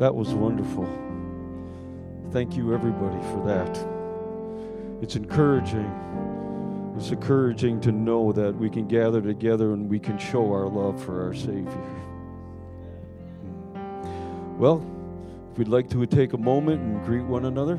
That was wonderful. Thank you, everybody, for that. It's encouraging. It's encouraging to know that we can gather together and we can show our love for our Savior. Well, if we'd like to take a moment and greet one another.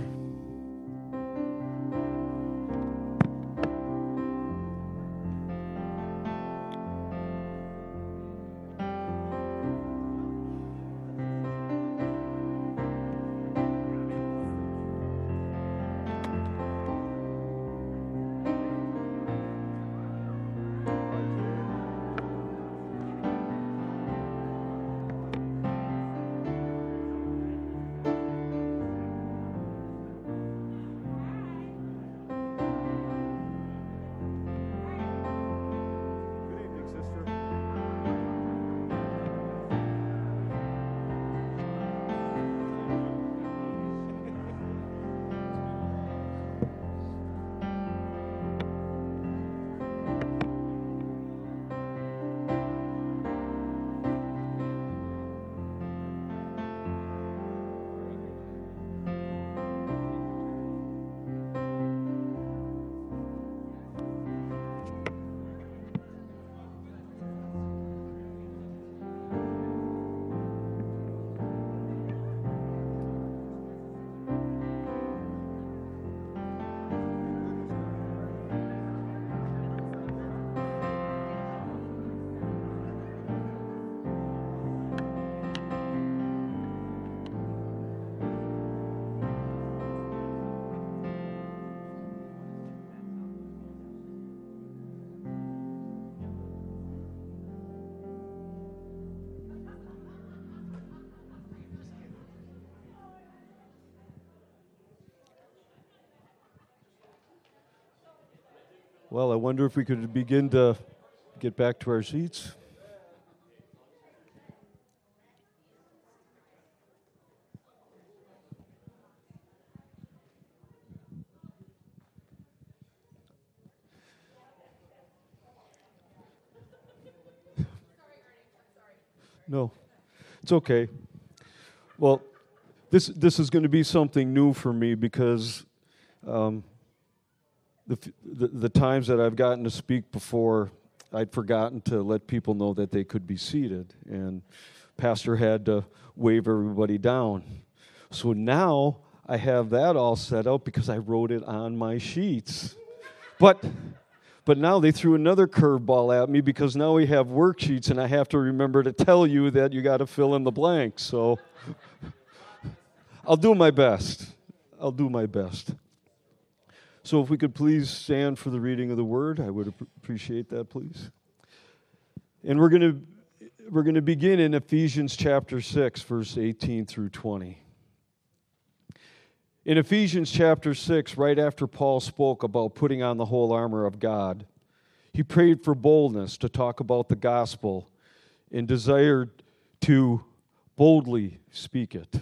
Well, I wonder if we could begin to get back to our seats. No, it's okay. Well, this this is going to be something new for me because um, the, the, times that I've gotten to speak before, I'd forgotten to let people know that they could be seated, and Pastor had to wave everybody down. So now I have that all set out because I wrote it on my sheets. But but now they threw another curveball at me because now we have worksheets and I have to remember to tell you that you got to fill in the blanks. So I'll do my best. I'll do my best. So, if we could please stand for the reading of the word, I would appreciate that, please. And we're going to we're going to begin in Ephesians chapter 6, verse 18 through 20. In Ephesians chapter 6, right after Paul spoke about putting on the whole armor of God, he prayed for boldness to talk about the gospel and desired to boldly speak it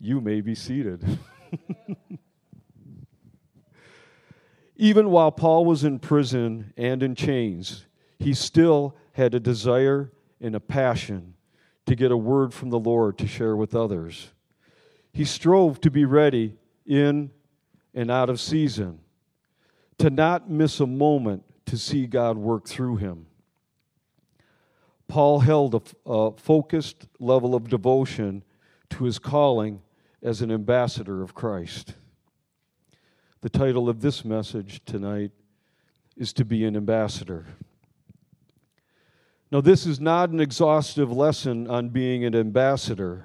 You may be seated. Even while Paul was in prison and in chains, he still had a desire and a passion to get a word from the Lord to share with others. He strove to be ready in and out of season, to not miss a moment to see God work through him. Paul held a, focused level of devotion to his calling as an ambassador of Christ. The title of this message tonight is To Be an Ambassador. Now, this is not an exhaustive lesson on being an ambassador.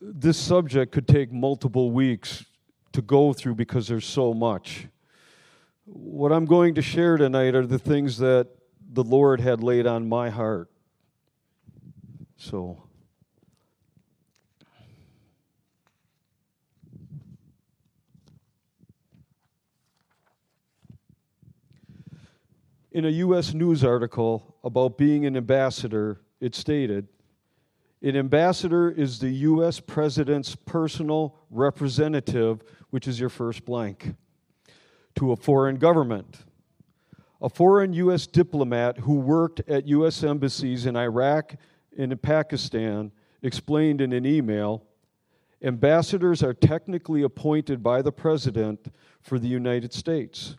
This subject could take multiple weeks to go through because there's so much. What I'm going to share tonight are the things that the Lord had laid on my heart. So, In a U.S. news article about being an ambassador, it stated An ambassador is the U.S. president's personal representative, which is your first blank, to a foreign government. A foreign U.S. diplomat who worked at U.S. embassies in Iraq and in Pakistan explained in an email ambassadors are technically appointed by the president for the United States.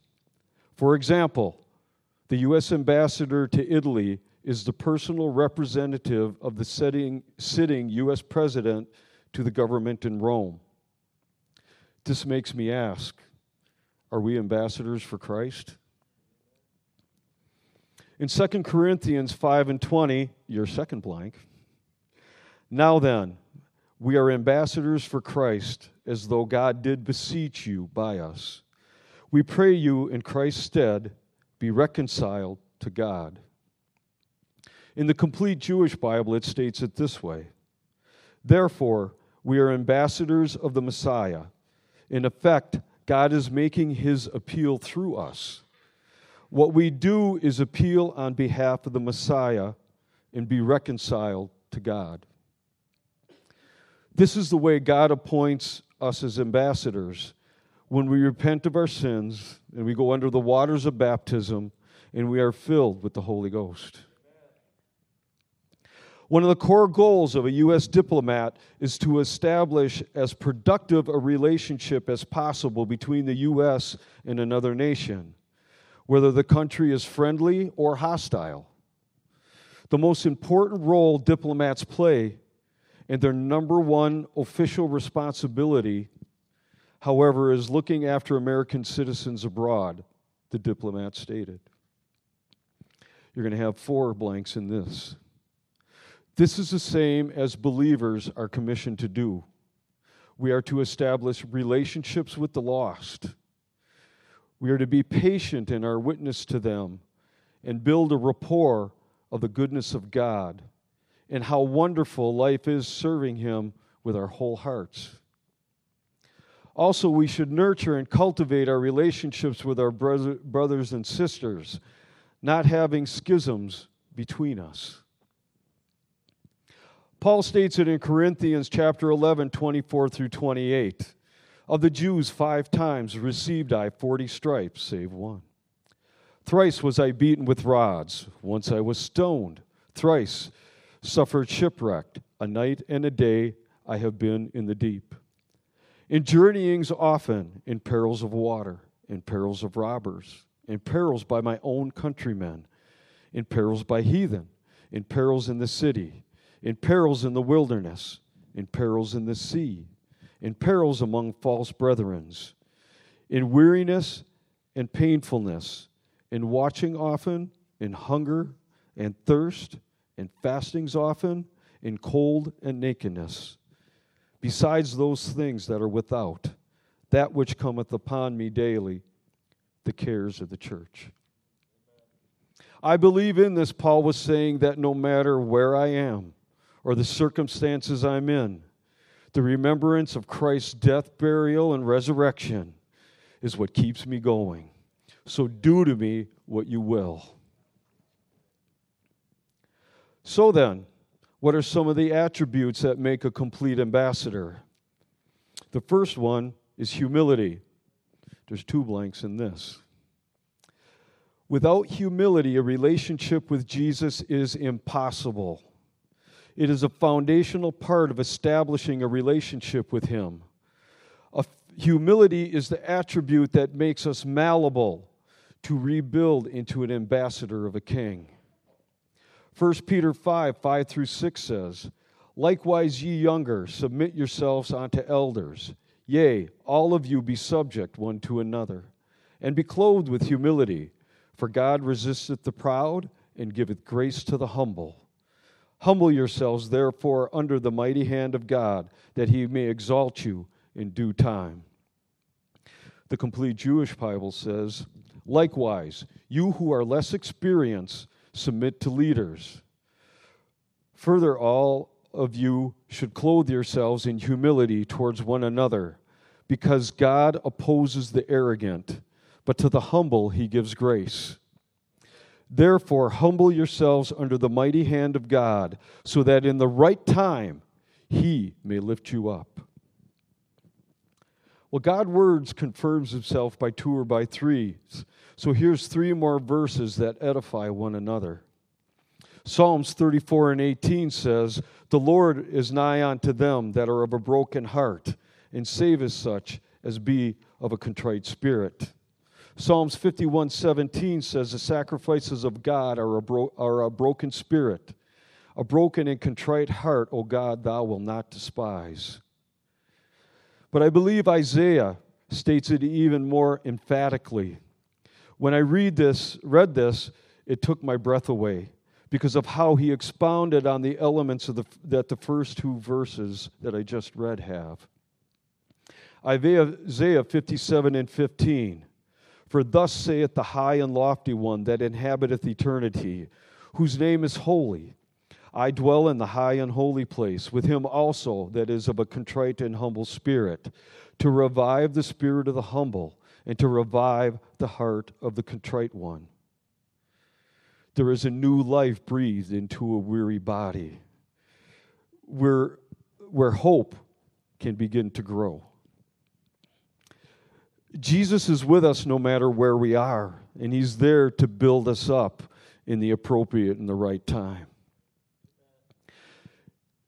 For example, the U.S. ambassador to Italy is the personal representative of the sitting, sitting U.S. president to the government in Rome. This makes me ask are we ambassadors for Christ? In 2 Corinthians 5 and 20, your second blank, now then, we are ambassadors for Christ, as though God did beseech you by us. We pray you in Christ's stead be reconciled to God. In the complete Jewish Bible, it states it this way Therefore, we are ambassadors of the Messiah. In effect, God is making his appeal through us. What we do is appeal on behalf of the Messiah and be reconciled to God. This is the way God appoints us as ambassadors. When we repent of our sins and we go under the waters of baptism and we are filled with the Holy Ghost. One of the core goals of a U.S. diplomat is to establish as productive a relationship as possible between the U.S. and another nation, whether the country is friendly or hostile. The most important role diplomats play and their number one official responsibility, however, is looking after American citizens abroad, the diplomat stated. You're going to have four blanks in this. This is the same as believers are commissioned to do. We are to establish relationships with the lost. We are to be patient in our witness to them and build a rapport of the goodness of God and how wonderful life is serving Him with our whole hearts. Also, we should nurture and cultivate our relationships with our brother, brothers and sisters, not having schisms between us. Paul states it in Corinthians chapter 11, 24 through 28. Of the Jews, five times received I forty stripes, save one. Thrice was I beaten with rods. Once I was stoned. Thrice suffered shipwreck. A night and a day I have been in the deep. In journeyings often, in perils of water, in perils of robbers, in perils by my own countrymen, in perils by heathen, in perils in the city, in perils in the wilderness, in perils in the sea, in perils among false brethrens, in weariness and painfulness, in watching often, in hunger and thirst in fastings often, in cold and nakedness. Besides those things that are without, that which cometh upon me daily, the cares of the church. I believe in this, Paul was saying that no matter where I am or the circumstances I'm in, the remembrance of Christ's death, burial, and resurrection is what keeps me going. So do to me what you will. So then, what are some of the attributes that make a complete ambassador? The first one is humility. There's two blanks in this. Without humility, a relationship with Jesus is impossible. It is a foundational part of establishing a relationship with Him. Humility is the attribute that makes us malleable to rebuild into an ambassador of a king. 1 Peter 5 5 through 6 says, Likewise, ye younger, submit yourselves unto elders. Yea, all of you be subject one to another, and be clothed with humility. For God resisteth the proud, and giveth grace to the humble. Humble yourselves, therefore, under the mighty hand of God, that he may exalt you in due time. The complete Jewish Bible says, Likewise, you who are less experienced, submit to leaders. Further, all of you should clothe yourselves in humility towards one another, because God opposes the arrogant, but to the humble he gives grace. Therefore, humble yourselves under the mighty hand of God, so that in the right time he may lift you up. Well, God words confirms himself by two or by three. So here's three more verses that edify one another. Psalms 34 and 18 says, The Lord is nigh unto them that are of a broken heart, and saveth such as be of a contrite spirit. Psalms 51 17 says, The sacrifices of God are a, bro- are a broken spirit. A broken and contrite heart, O God, thou wilt not despise. But I believe Isaiah states it even more emphatically. When I read this, read this, it took my breath away because of how he expounded on the elements of the, that the first two verses that I just read have. Isaiah 57 and 15. For thus saith the high and lofty one that inhabiteth eternity, whose name is holy. I dwell in the high and holy place, with him also that is of a contrite and humble spirit, to revive the spirit of the humble, and to revive the heart of the contrite one. There is a new life breathed into a weary body, where, where hope can begin to grow. Jesus is with us no matter where we are, and He's there to build us up in the appropriate and the right time.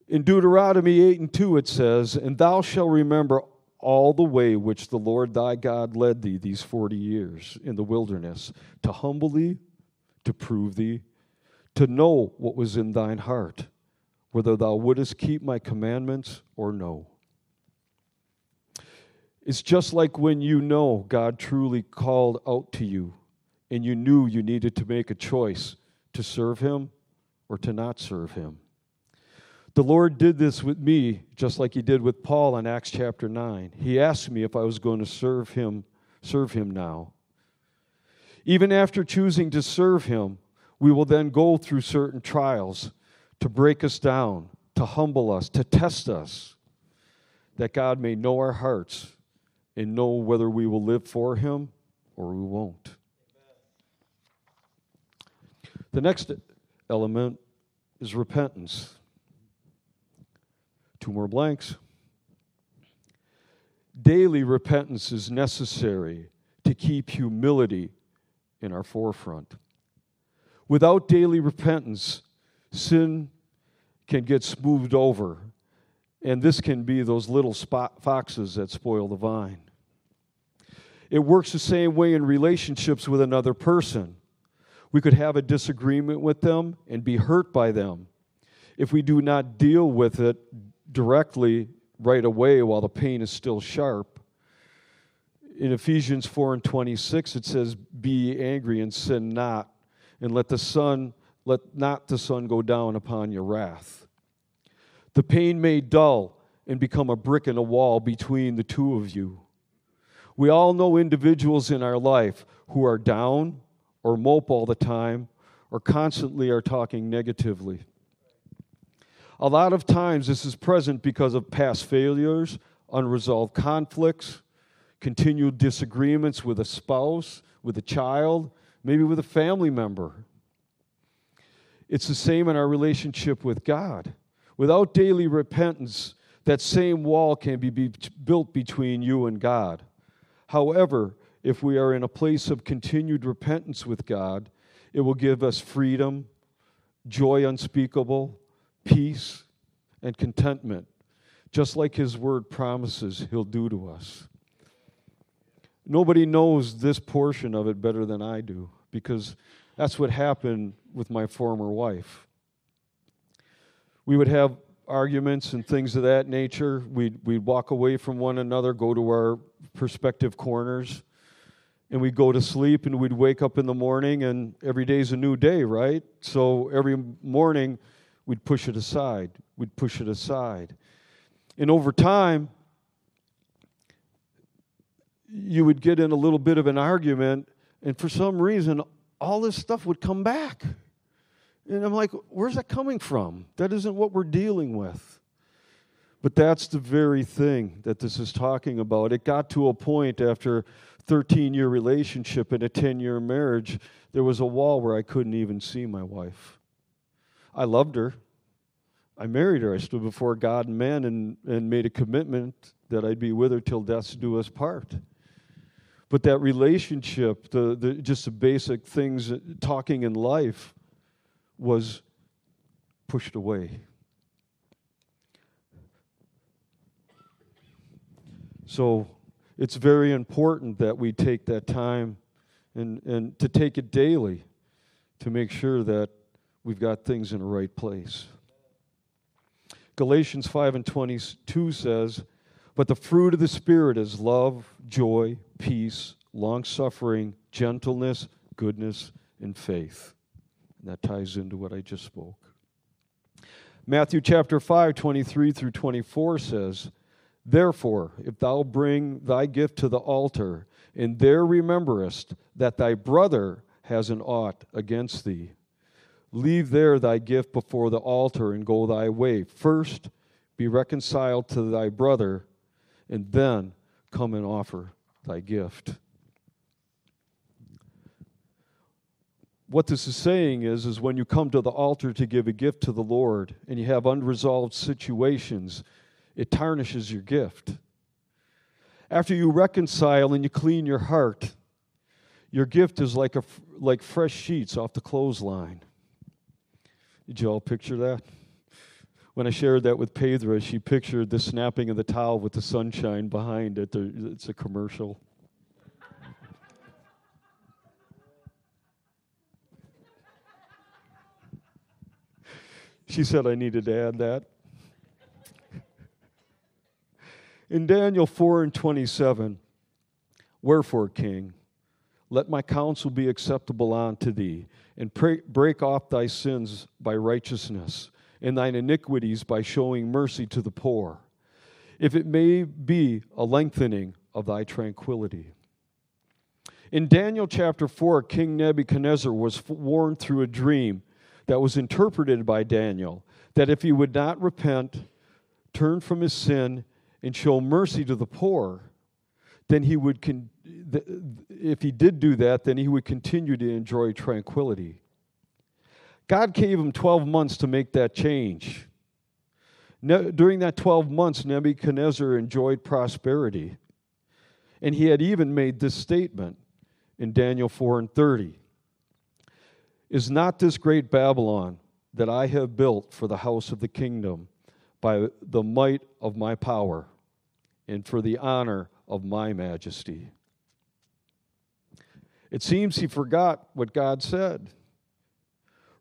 In Deuteronomy 8 and 2, it says, And thou shalt remember all the way which the Lord thy God led thee these 40 years in the wilderness, to humble thee, to prove thee, to know what was in thine heart, whether thou wouldest keep my commandments or no. It's just like when you know God truly called out to you and you knew you needed to make a choice to serve Him or to not serve Him. The Lord did this with me just like He did with Paul in Acts chapter 9. He asked me if I was going to serve Him, serve Him now. Even after choosing to serve Him, we will then go through certain trials to break us down, to humble us, to test us, that God may know our hearts and know whether we will live for Him or we won't. The next element is repentance. Two more blanks. Daily repentance is necessary to keep humility in our forefront. Without daily repentance, sin can get smoothed over and this can be those little foxes that spoil the vine. It works the same way in relationships with another person. We could have a disagreement with them and be hurt by them. If we do not deal with it directly right away while the pain is still sharp, in Ephesians 4 and 26, it says, Be angry and sin not, and let the sun, let not the sun go down upon your wrath. The pain may dull and become a brick in a wall between the two of you. We all know individuals in our life who are down or mope all the time or constantly are talking negatively. A lot of times, this is present because of past failures, unresolved conflicts, continued disagreements with a spouse, with a child, maybe with a family member. It's the same in our relationship with God. Without daily repentance, that same wall can be, be built between you and God. However, if we are in a place of continued repentance with God, it will give us freedom, joy unspeakable, peace, and contentment, just like His Word promises He'll do to us. Nobody knows this portion of it better than I do because that's what happened with my former wife we would have arguments and things of that nature. We'd, we'd walk away from one another, go to our perspective corners, and we'd go to sleep and we'd wake up in the morning, and every day's a new day, right? So every morning, we'd push it aside. We'd push it aside. And over time, you would get in a little bit of an argument, and for some reason, all this stuff would come back. And I'm like, where's that coming from? That isn't what we're dealing with. But that's the very thing that this is talking about. It got to a point after 13 year relationship and a 10 year marriage, there was a wall where I couldn't even see my wife. I loved her. I married her. I stood before God and man and, and made a commitment that I'd be with her till death do us part. But that relationship, the, the just the basic things, uh, talking in life, was pushed away. So it's very important that we take that time and, and to take it daily to make sure that we've got things in the right place. Galatians 5 and 22 says, But the fruit of the Spirit is love, joy, peace, long suffering, gentleness, goodness, and faith. And that ties into what I just spoke. Matthew chapter 5, 23 through 24 says, Therefore, if thou bring thy gift to the altar, and there rememberest that thy brother has an ought against thee, leave there thy gift before the altar and go thy way. First, be reconciled to thy brother, and then come and offer thy gift. What this is saying is, is when you come to the altar to give a gift to the Lord and you have unresolved situations, it tarnishes your gift. After you reconcile and you clean your heart, your gift is like, a, like fresh sheets off the clothesline. Did you all picture that? When I shared that with Pedra, she pictured the snapping of the towel with the sunshine behind it. It's a commercial. She said I needed to add that. In Daniel 4 and 27, Wherefore, King, let my counsel be acceptable unto thee, and pray, break off thy sins by righteousness, and thine iniquities by showing mercy to the poor, if it may be a lengthening of thy tranquility. In Daniel chapter 4, King Nebuchadnezzar was warned through a dream that was interpreted by Daniel that if he would not repent, turn from his sin, and show mercy to the poor, then he would, con- if he did do that, then he would continue to enjoy tranquility. God gave him 12 months to make that change. Ne- during that 12 months, Nebuchadnezzar enjoyed prosperity. And he had even made this statement in Daniel 4 and 30 Is not this great Babylon that I have built for the house of the kingdom by the might of my power? and for the honor of my majesty. It seems he forgot what God said.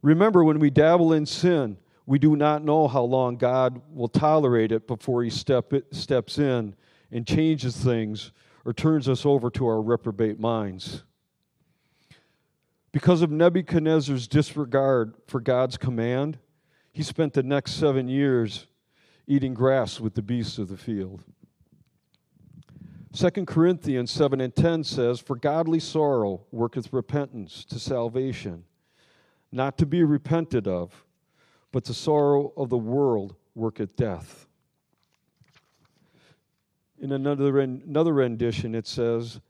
Remember, when we dabble in sin, we do not know how long God will tolerate it before he step it, steps in and changes things or turns us over to our reprobate minds. Because of Nebuchadnezzar's disregard for God's command, he spent the next seven years eating grass with the beasts of the field. 2 Corinthians 7 and 10 says, For godly sorrow worketh repentance to salvation, not to be repented of, but the sorrow of the world worketh death. In another, another rendition, it says,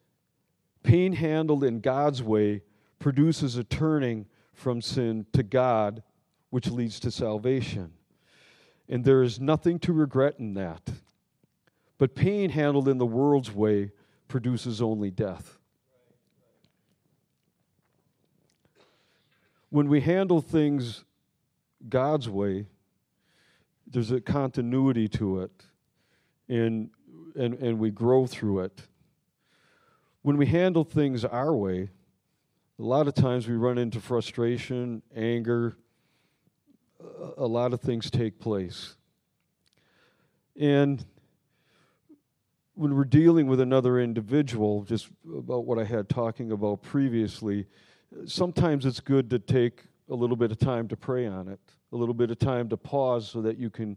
Pain handled in God's way produces a turning from sin to God, which leads to salvation. And there is nothing to regret in that. But pain handled in the world's way produces only death. When we handle things God's way, there's a continuity to it, and, and, and we grow through it. When we handle things our way, a lot of times we run into frustration, anger, a lot of things take place. And when we're dealing with another individual, just about what I had talking about previously, sometimes it's good to take a little bit of time to pray on it, a little bit of time to pause so that you can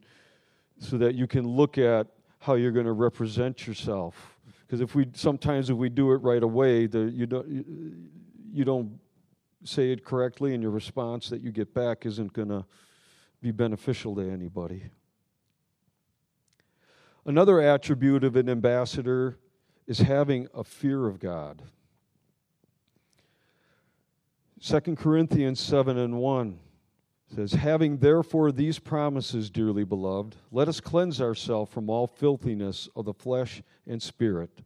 so that you can look at how you're going to represent yourself. Because if we sometimes if we do it right away, the, you don't you don't say it correctly, and your response that you get back isn't going to be beneficial to anybody. Another attribute of an ambassador is having a fear of God. 2 Corinthians 7 and 1 says, Having therefore these promises, dearly beloved, let us cleanse ourselves from all filthiness of the flesh and spirit,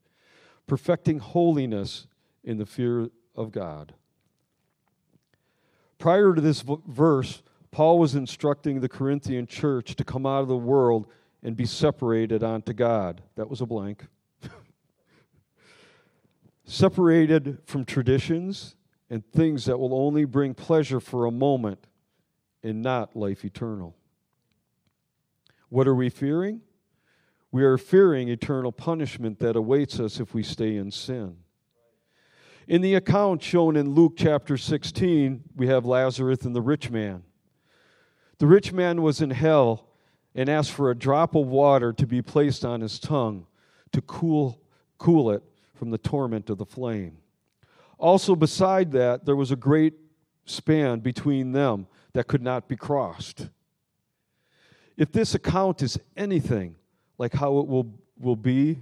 perfecting holiness in the fear of God. Prior to this verse, Paul was instructing the Corinthian church to come out of the world and be separated unto God. That was a blank. separated from traditions and things that will only bring pleasure for a moment and not life eternal. What are we fearing? We are fearing eternal punishment that awaits us if we stay in sin. In the account shown in Luke chapter 16, we have Lazarus and the rich man. The rich man was in hell and asked for a drop of water to be placed on his tongue to cool, cool it from the torment of the flame. Also, beside that, there was a great span between them that could not be crossed. If this account is anything like how it will, will be,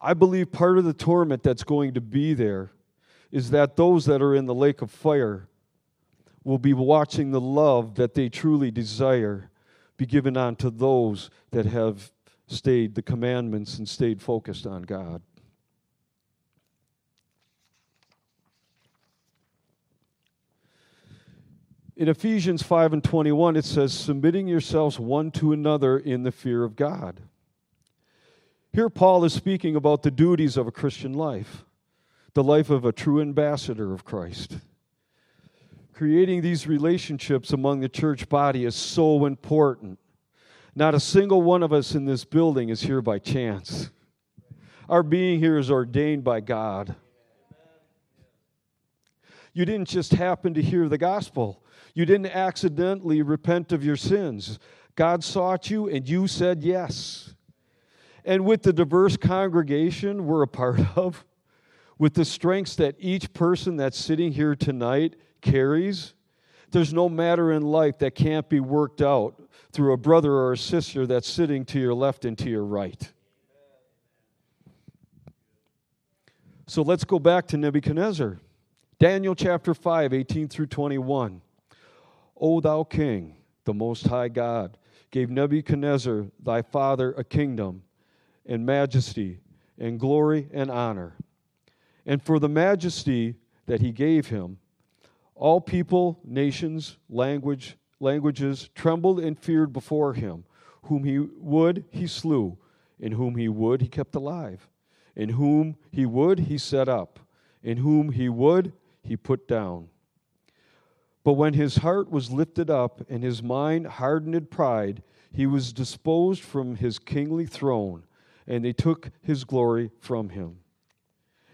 I believe part of the torment that's going to be there is that those that are in the lake of fire will be watching the love that they truly desire be given on to those that have stayed the commandments and stayed focused on God. In Ephesians 5 and 21, it says, submitting yourselves one to another in the fear of God. Here, Paul is speaking about the duties of a Christian life, the life of a true ambassador of Christ. Creating these relationships among the church body is so important. Not a single one of us in this building is here by chance. Our being here is ordained by God. You didn't just happen to hear the gospel. You didn't accidentally repent of your sins. God sought you and you said yes. And with the diverse congregation we're a part of, with the strengths that each person that's sitting here tonight carries, there's no matter in life that can't be worked out through a brother or a sister that's sitting to your left and to your right. So let's go back to Nebuchadnezzar. Daniel chapter 5, 18 through 21. O thou king, the most high God, gave Nebuchadnezzar thy father a kingdom and majesty and glory and honor. And for the majesty that he gave him, all people, nations, language, languages trembled and feared before him. Whom he would, he slew, and whom he would, he kept alive, and whom he would, he set up, and whom he would, he put down. But when his heart was lifted up and his mind hardened in pride, he was disposed from his kingly throne, and they took his glory from him.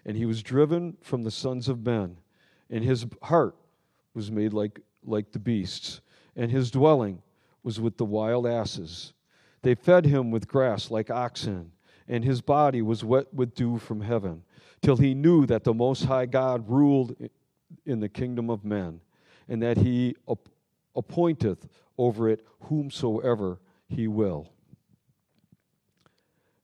And he was driven from the sons of men, and his heart was made like, like the beasts, and his dwelling was with the wild asses. They fed him with grass like oxen, and his body was wet with dew from heaven, till he knew that the Most High God ruled in the kingdom of men and that he appointeth over it whomsoever he will.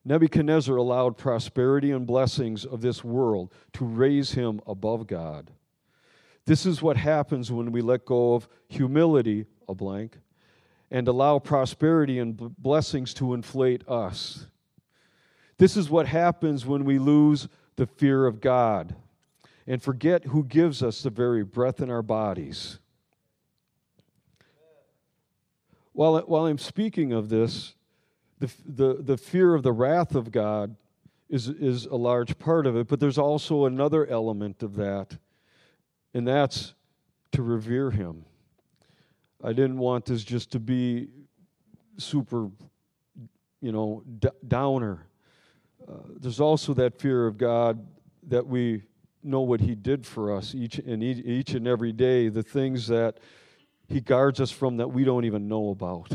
Nebuchadnezzar allowed prosperity and blessings of this world to raise him above God. This is what happens when we let go of humility, a blank, and allow prosperity and blessings to inflate us. This is what happens when we lose the fear of God and forget who gives us the very breath in our bodies. While, while I'm speaking of this, the, the, the fear of the wrath of God is, is a large part of it, but there's also another element of that, and that's to revere Him. I didn't want this just to be super, you know, d- downer. Uh, there's also that fear of God that we know what He did for us each and each and every day, the things that He guards us from that we don't even know about.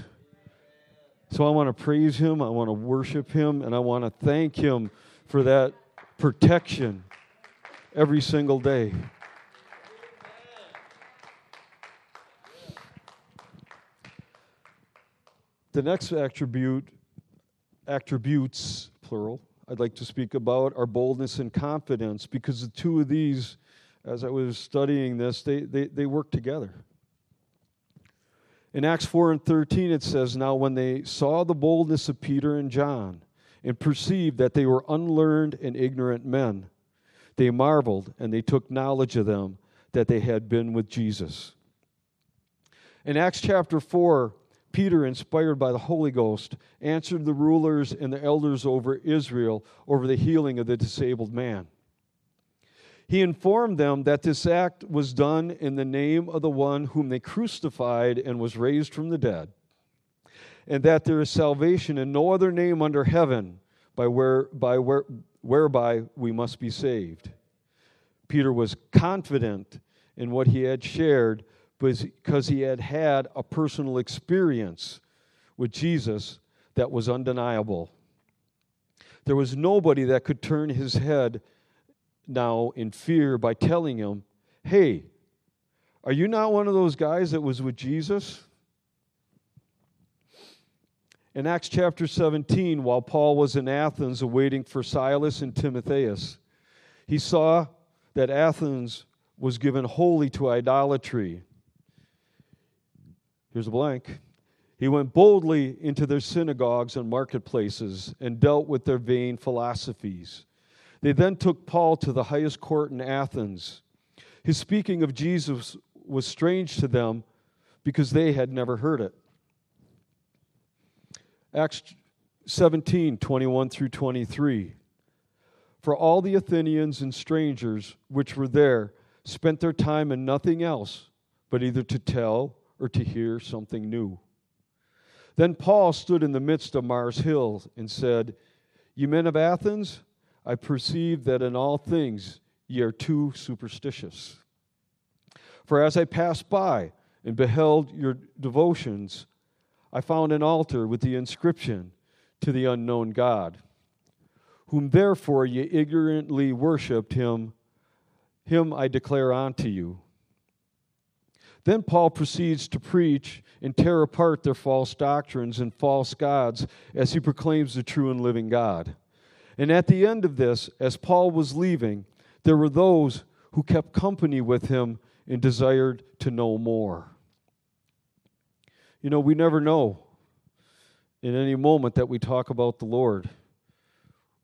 So I want to praise Him, I want to worship Him, and I want to thank Him for that protection every single day. The next attribute, attributes, plural, I'd like to speak about are boldness and confidence because the two of these, as I was studying this, they, they, they work together. In Acts 4 and 13, it says, Now when they saw the boldness of Peter and John and perceived that they were unlearned and ignorant men, they marveled and they took knowledge of them that they had been with Jesus. In Acts chapter 4, Peter, inspired by the Holy Ghost, answered the rulers and the elders over Israel over the healing of the disabled man. He informed them that this act was done in the name of the one whom they crucified and was raised from the dead, and that there is salvation in no other name under heaven by where, by where, whereby we must be saved. Peter was confident in what he had shared because he had had a personal experience with Jesus that was undeniable. There was nobody that could turn his head now in fear by telling him, Hey, are you not one of those guys that was with Jesus? In Acts chapter 17, while Paul was in Athens awaiting for Silas and Timotheus, he saw that Athens was given wholly to idolatry Here's a blank. He went boldly into their synagogues and marketplaces and dealt with their vain philosophies. They then took Paul to the highest court in Athens. His speaking of Jesus was strange to them because they had never heard it. Acts 17 21 through 23. For all the Athenians and strangers which were there spent their time in nothing else but either to tell or to hear something new. Then Paul stood in the midst of Mars Hill and said, Ye men of Athens, I perceive that in all things ye are too superstitious. For as I passed by and beheld your devotions, I found an altar with the inscription, To the unknown God, whom therefore ye ignorantly worshipped him, him I declare unto you. Then Paul proceeds to preach and tear apart their false doctrines and false gods as he proclaims the true and living God. And at the end of this, as Paul was leaving, there were those who kept company with him and desired to know more. You know, we never know in any moment that we talk about the Lord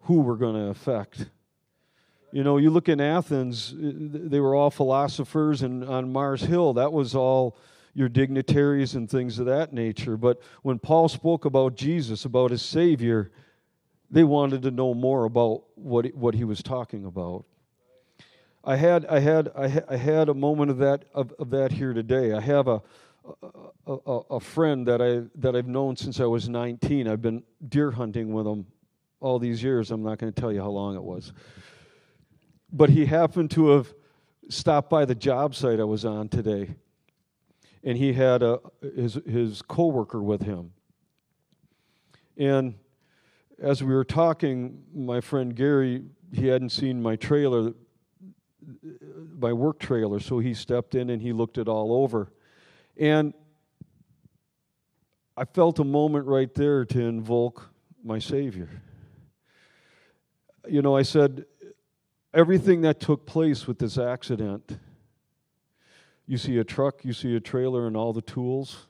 who we're going to affect. You know, you look in Athens, uh, they were all philosophers, and on Mars Hill, that was all your dignitaries and things of that nature. But when Paul spoke about Jesus, about his Savior, they wanted to know more about what he, what he was talking about. I had I had I, had a moment of that of, of that here today. I have a, a, a a friend that I that I've known since I was 19. I've been deer hunting with him all these years. I'm not going to tell you how long it was but he happened to have stopped by the job site I was on today, and he had a, his his coworker with him. And as we were talking, my friend Gary, he hadn't seen my trailer, my work trailer, so he stepped in and he looked it all over, and I felt a moment right there to invoke my Savior. You know, I said, everything that took place with this accident. You see a truck, you see a trailer, and all the tools.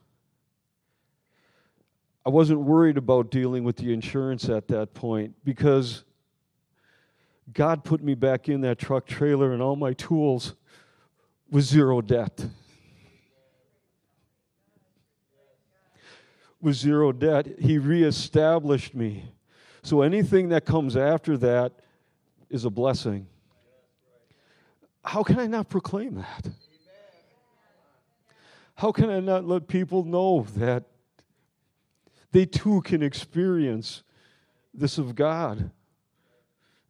I wasn't worried about dealing with the insurance at that point because God put me back in that truck trailer and all my tools with zero debt. With zero debt, He reestablished me. So anything that comes after that is a blessing. How can I not proclaim that? How can I not let people know that they too can experience this of God?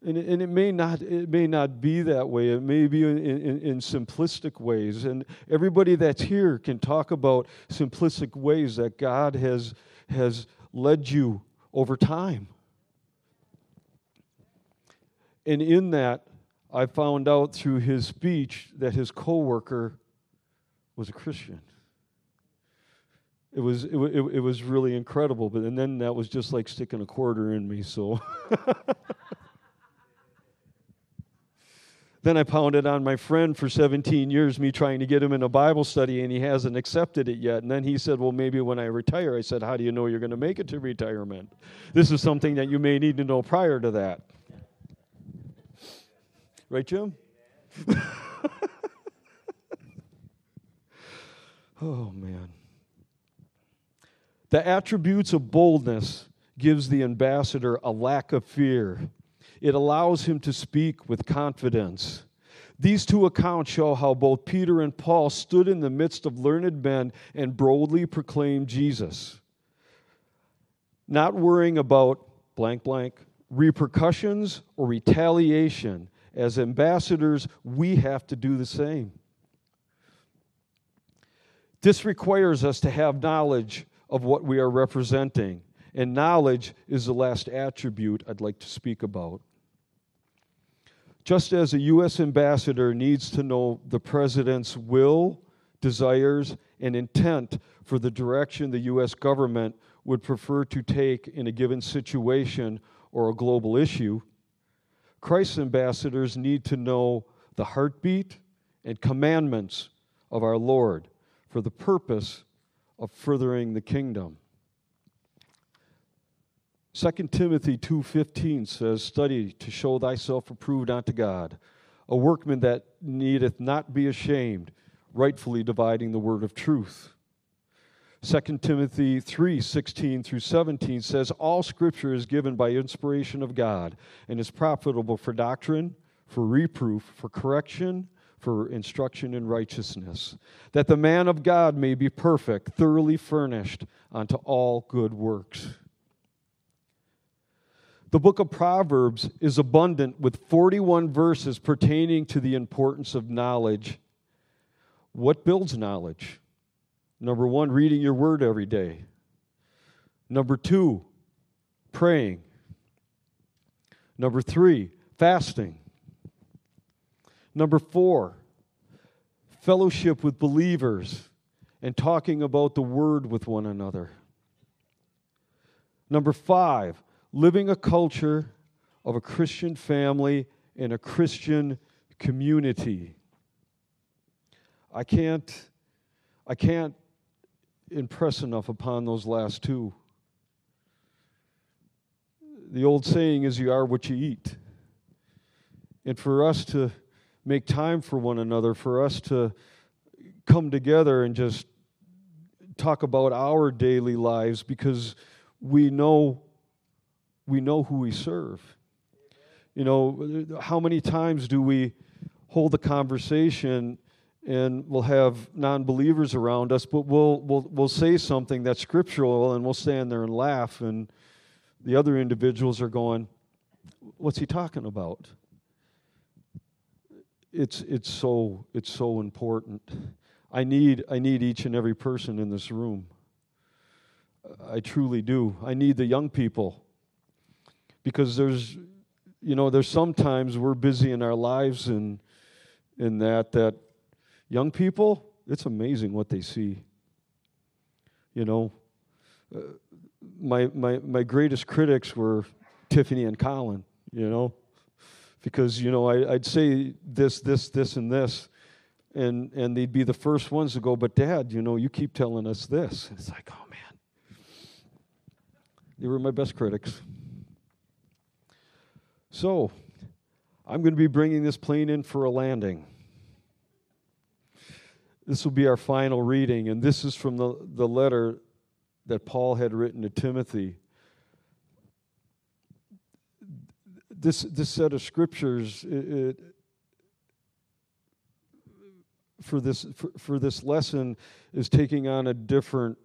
And, and it may not it may not be that way. It may be in, in, in simplistic ways. And everybody that's here can talk about simplistic ways that God has has led you over time. And in that, I found out through his speech that his coworker was a Christian. it was it, it, it was really incredible. But and then that was just like sticking a quarter in me. So then I pounded on my friend for 17 years, me trying to get him in a Bible study, and he hasn't accepted it yet. And then he said, "Well, maybe when I retire." I said, "How do you know you're going to make it to retirement? This is something that you may need to know prior to that." Right, Jim? oh man. The attributes of boldness gives the ambassador a lack of fear. It allows him to speak with confidence. These two accounts show how both Peter and Paul stood in the midst of learned men and boldly proclaimed Jesus. Not worrying about blank blank repercussions or retaliation. As ambassadors, we have to do the same. This requires us to have knowledge of what we are representing. And knowledge is the last attribute I'd like to speak about. Just as a U.S. ambassador needs to know the president's will, desires, and intent for the direction the U.S. government would prefer to take in a given situation or a global issue, Christ's ambassadors need to know the heartbeat and commandments of our Lord for the purpose of furthering the kingdom. 2 Timothy 2:15 says, "Study to show thyself approved unto God, a workman that needeth not be ashamed, rightfully dividing the word of truth." 2 Timothy 3:16 through 17 says, "All scripture is given by inspiration of God and is profitable for doctrine, for reproof, for correction, for instruction in righteousness, that the man of God may be perfect, thoroughly furnished unto all good works. The book of Proverbs is abundant with 41 verses pertaining to the importance of knowledge. What builds knowledge? Number one, reading your word every day. Number two, praying. Number three, fasting. Number four, fellowship with believers and talking about the word with one another. Number five, living a culture of a Christian family and a Christian community. I can't, I can't impress enough upon those last two. The old saying is, You are what you eat. And for us to make time for one another, for us to come together and just talk about our daily lives because we know we know who we serve. You know, how many times do we hold a conversation and we'll have non-believers around us, but we'll we'll we'll say something that's scriptural and we'll stand there and laugh and the other individuals are going, What's he talking about? it's it's so it's so important. I need I need each and every person in this room. I truly do. I need the young people because there's you know there's sometimes we're busy in our lives and in that that young people it's amazing what they see. You know, uh, my my my greatest critics were Tiffany and Colin. You know, because you know I, would say this, this, this, and this, and and they'd be the first ones to go. But Dad, you know, you keep telling us this. And it's like, oh man, they were my best critics. So, I'm going to be bringing this plane in for a landing. This will be our final reading, and this is from the, the letter that Paul had written to Timothy. this this set of scriptures it, it, for this for, for this lesson is taking on a different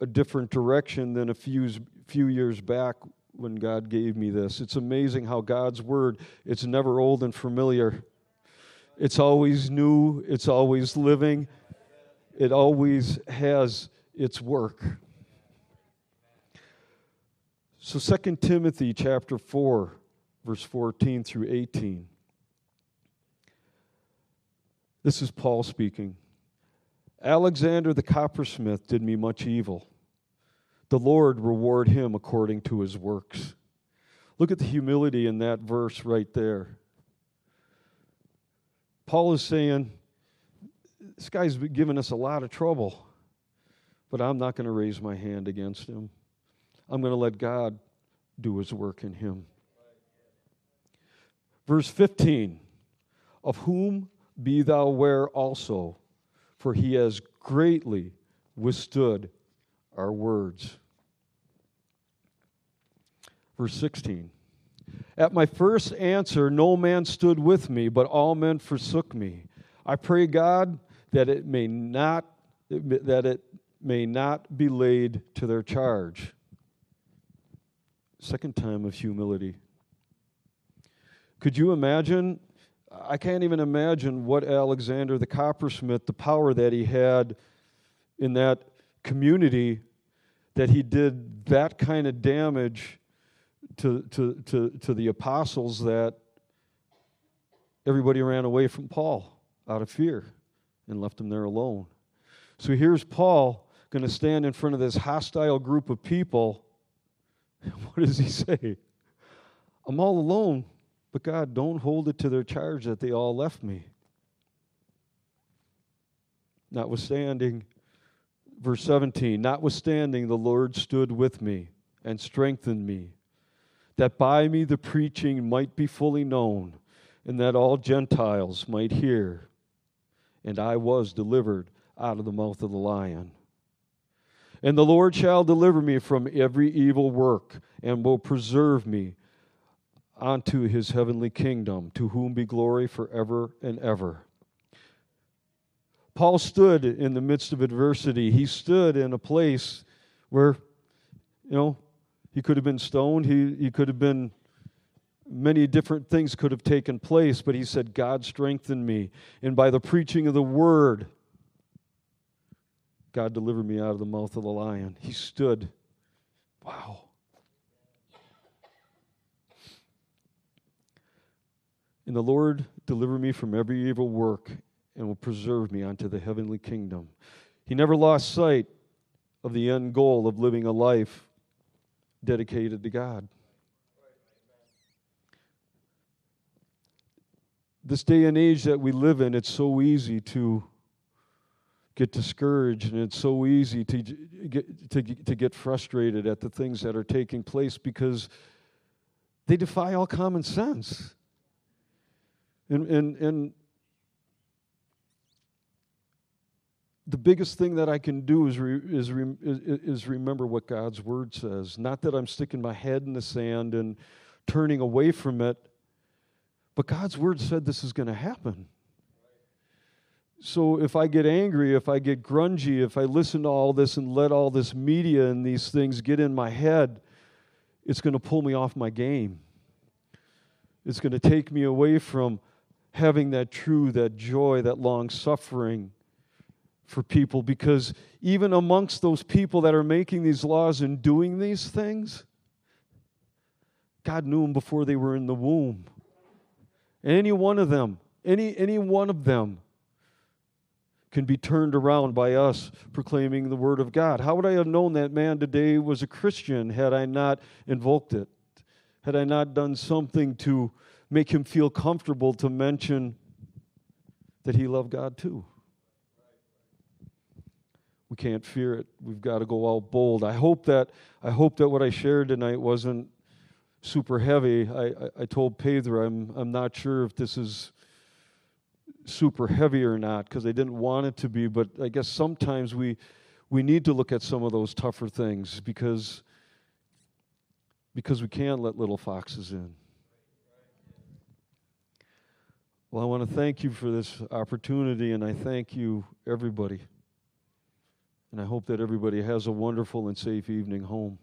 a different direction than a few few years back when God gave me this. It's amazing how God's word it's never old and familiar. It's always new, it's always living. It always has its work. So 2 Timothy chapter 4 verse 14 through 18. This is Paul speaking. Alexander the coppersmith did me much evil. The Lord reward him according to his works. Look at the humility in that verse right there. Paul is saying, This guy's been giving us a lot of trouble, but I'm not going to raise my hand against him. I'm going to let God do his work in him. Verse 15 Of whom be thou aware also, for he has greatly withstood our words. Verse 16 At my first answer, no man stood with me, but all men forsook me. I pray God that it may not that it may not be laid to their charge. Second time of humility. Could you imagine? I can't even imagine what Alexander the coppersmith, the power that he had in that community, that he did that kind of damage to, to, to, to the apostles that everybody ran away from Paul out of fear and left him there alone. So here's Paul going to stand in front of this hostile group of people. What does he say? I'm all alone. But God, don't hold it to their charge that they all left me. Notwithstanding, verse 17, notwithstanding, the Lord stood with me and strengthened me, that by me the preaching might be fully known, and that all Gentiles might hear. And I was delivered out of the mouth of the lion. And the Lord shall deliver me from every evil work, and will preserve me unto his heavenly kingdom, to whom be glory forever and ever. Paul stood in the midst of adversity. He stood in a place where, you know, he could have been stoned, he, he could have been, many different things could have taken place, but he said, God strengthened me. And by the preaching of the word, God delivered me out of the mouth of the lion. He stood. Wow. And the Lord deliver me from every evil work and will preserve me unto the heavenly kingdom. He never lost sight of the end goal of living a life dedicated to God. This day and age that we live in, it's so easy to get discouraged and it's so easy to get, to, to get frustrated at the things that are taking place because they defy all common sense. And, and, and the biggest thing that I can do is, re, is, re, is remember what God's word says. Not that I'm sticking my head in the sand and turning away from it, but God's word said this is going to happen. So if I get angry, if I get grungy, if I listen to all this and let all this media and these things get in my head, it's going to pull me off my game. It's going to take me away from having that true, that joy, that long suffering for people because even amongst those people that are making these laws and doing these things, God knew them before they were in the womb. Any one of them, any, any one of them can be turned around by us proclaiming the Word of God. How would I have known that man today was a Christian had I not invoked it? Had I not done something to make him feel comfortable to mention that he loved God too. We can't fear it. We've got to go out bold. I hope that I hope that what I shared tonight wasn't super heavy. I, I, I told Pedro I'm I'm not sure if this is super heavy or not because I didn't want it to be, but I guess sometimes we we need to look at some of those tougher things because because we can't let little foxes in. Well, I want to thank you for this opportunity, and I thank you, everybody. And I hope that everybody has a wonderful and safe evening home.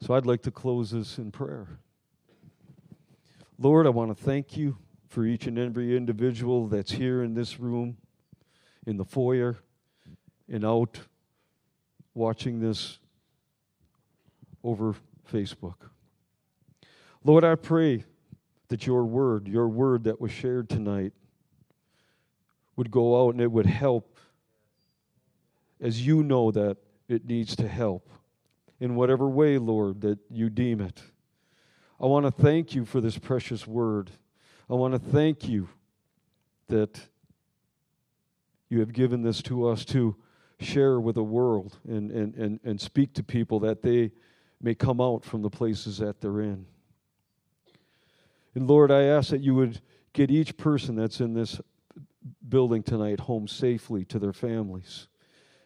So I'd like to close this in prayer. Lord, I want to thank you for each and every individual that's here in this room, in the foyer, and out watching this over Facebook. Lord, I pray that your word, your word that was shared tonight, would go out and it would help as you know that it needs to help in whatever way, Lord, that you deem it. I want to thank you for this precious word. I want to thank you that you have given this to us to share with the world and, and, and, and speak to people that they may come out from the places that they're in. And Lord, I ask that you would get each person that's in this building tonight home safely to their families.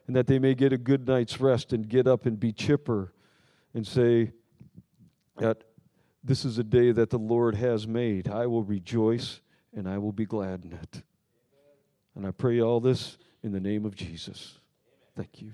And that they may get a good night's rest and get up and be chipper and say that this is a day that the Lord has made. I will rejoice and I will be glad in it. And I pray all this in the name of Jesus. Thank you.